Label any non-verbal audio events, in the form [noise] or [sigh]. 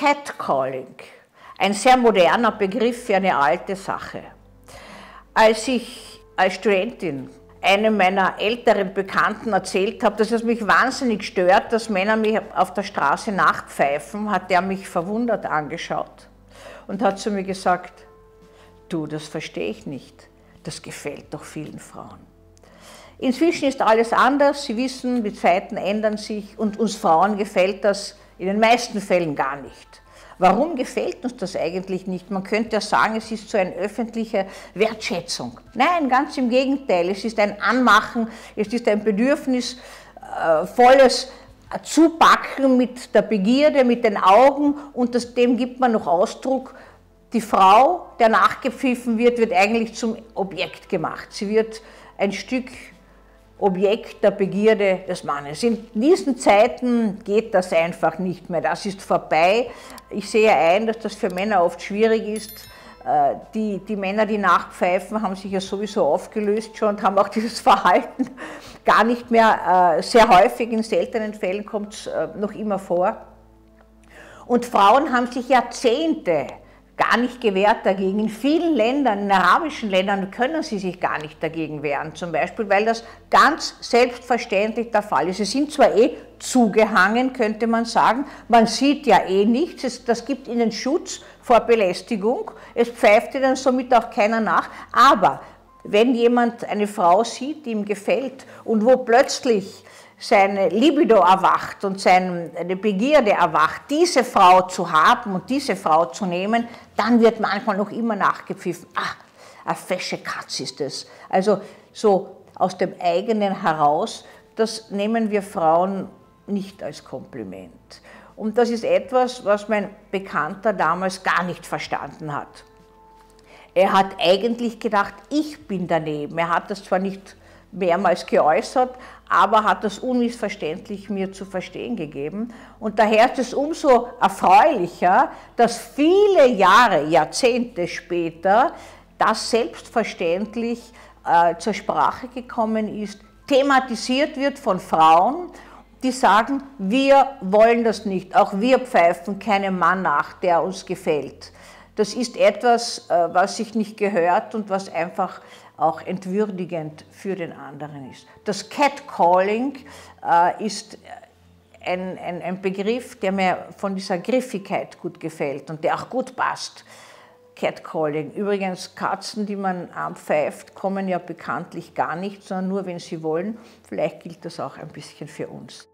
Catcalling, ein sehr moderner Begriff für eine alte Sache. Als ich als Studentin einem meiner älteren Bekannten erzählt habe, dass es mich wahnsinnig stört, dass Männer mich auf der Straße nachpfeifen, hat er mich verwundert angeschaut und hat zu mir gesagt, du, das verstehe ich nicht, das gefällt doch vielen Frauen. Inzwischen ist alles anders, Sie wissen, die Zeiten ändern sich und uns Frauen gefällt das in den meisten Fällen gar nicht. Warum gefällt uns das eigentlich nicht? Man könnte ja sagen, es ist so eine öffentliche Wertschätzung. Nein, ganz im Gegenteil. Es ist ein Anmachen, es ist ein bedürfnisvolles Zupacken mit der Begierde, mit den Augen und das, dem gibt man noch Ausdruck. Die Frau, der nachgepfiffen wird, wird eigentlich zum Objekt gemacht. Sie wird ein Stück Objekt der Begierde des Mannes. In diesen Zeiten geht das einfach nicht mehr. Das ist vorbei. Ich sehe ein, dass das für Männer oft schwierig ist. Äh, die, die Männer, die nachpfeifen, haben sich ja sowieso aufgelöst schon und haben auch [laughs] dieses Verhalten gar nicht mehr äh, sehr häufig. In seltenen Fällen kommt es äh, noch immer vor. Und Frauen haben sich Jahrzehnte gar nicht gewehrt dagegen. In vielen Ländern, in arabischen Ländern, können sie sich gar nicht dagegen wehren, zum Beispiel, weil das ganz selbstverständlich der Fall ist. Sie sind zwar eh zugehangen, könnte man sagen, man sieht ja eh nichts, das gibt ihnen Schutz vor Belästigung, es pfeift ihnen somit auch keiner nach, aber wenn jemand eine Frau sieht, die ihm gefällt und wo plötzlich seine Libido erwacht und seine Begierde erwacht, diese Frau zu haben und diese Frau zu nehmen, dann wird manchmal noch immer nachgepfiffen. Ah, eine fesche Katz ist es. Also so aus dem eigenen heraus, das nehmen wir Frauen nicht als Kompliment. Und das ist etwas, was mein Bekannter damals gar nicht verstanden hat. Er hat eigentlich gedacht, ich bin daneben. Er hat das zwar nicht mehrmals geäußert, aber hat das unmissverständlich mir zu verstehen gegeben. Und daher ist es umso erfreulicher, dass viele Jahre, Jahrzehnte später das selbstverständlich äh, zur Sprache gekommen ist, thematisiert wird von Frauen, die sagen, wir wollen das nicht, auch wir pfeifen keinem Mann nach, der uns gefällt. Das ist etwas, äh, was sich nicht gehört und was einfach auch entwürdigend für den anderen ist. Das Catcalling äh, ist ein, ein, ein Begriff, der mir von dieser Griffigkeit gut gefällt und der auch gut passt. Catcalling. Übrigens, Katzen, die man anpfeift, kommen ja bekanntlich gar nicht, sondern nur, wenn sie wollen. Vielleicht gilt das auch ein bisschen für uns.